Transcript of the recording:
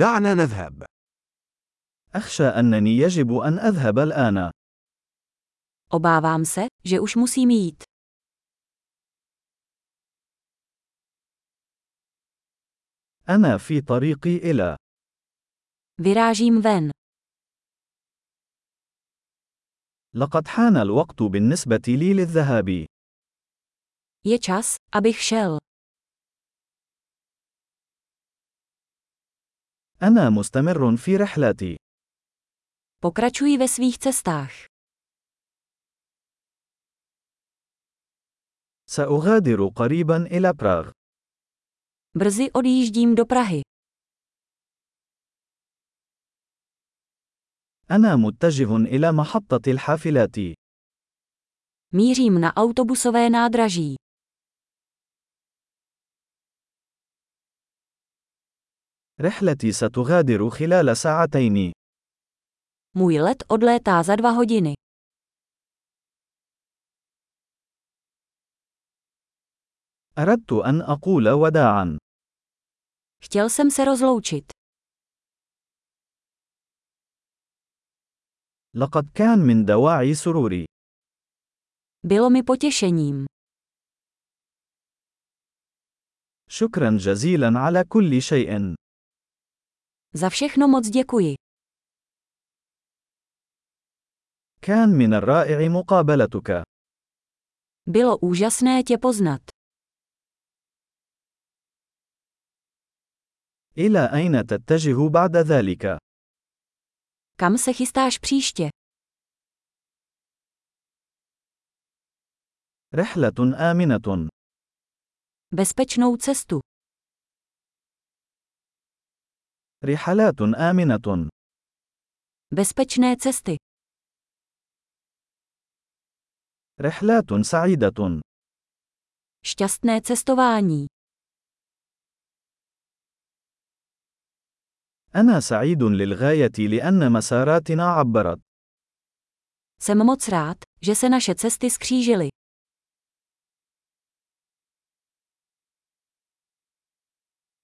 دعنا نذهب. أخشى أنني يجب أن أذهب الآن. Obávám se, že už musím jít. أنا في طريقي إلى. Vyrážím ven. لقد حان الوقت بالنسبة لي للذهاب. Je čas, abych šel. أنا مستمر في رحلتي. Pokračuji ve svých cestách. سأغادر قريبا إلى براغ. Brzy odjíždím do Prahy. أنا متجه إلى محطة الحافلات. Mířím na autobusové nádraží. رحلتي ستغادر خلال ساعتين. Můj let odlétá za dva hodiny. أردت أن أقول وداعا. Chtěl jsem se rozloučit. لقد كان من دواعي سروري. Bylo mi potěšením. شكرا جزيلا على كل شيء. Za všechno moc děkuji. كان من الرائع مقابلتك. Bylo úžasné tě poznat. إلى أين تتجه بعد ذلك؟ Kam se chystáš příště? رحلة آمنة. Bezpečnou cestu. رحلات آمنة. Bezpečné cesty. رحلات سعيدة. Šťastné cestování. أنا سعيد للغاية لأن مساراتنا عبرت. Jsem moc rád, že se naše cesty skřížily.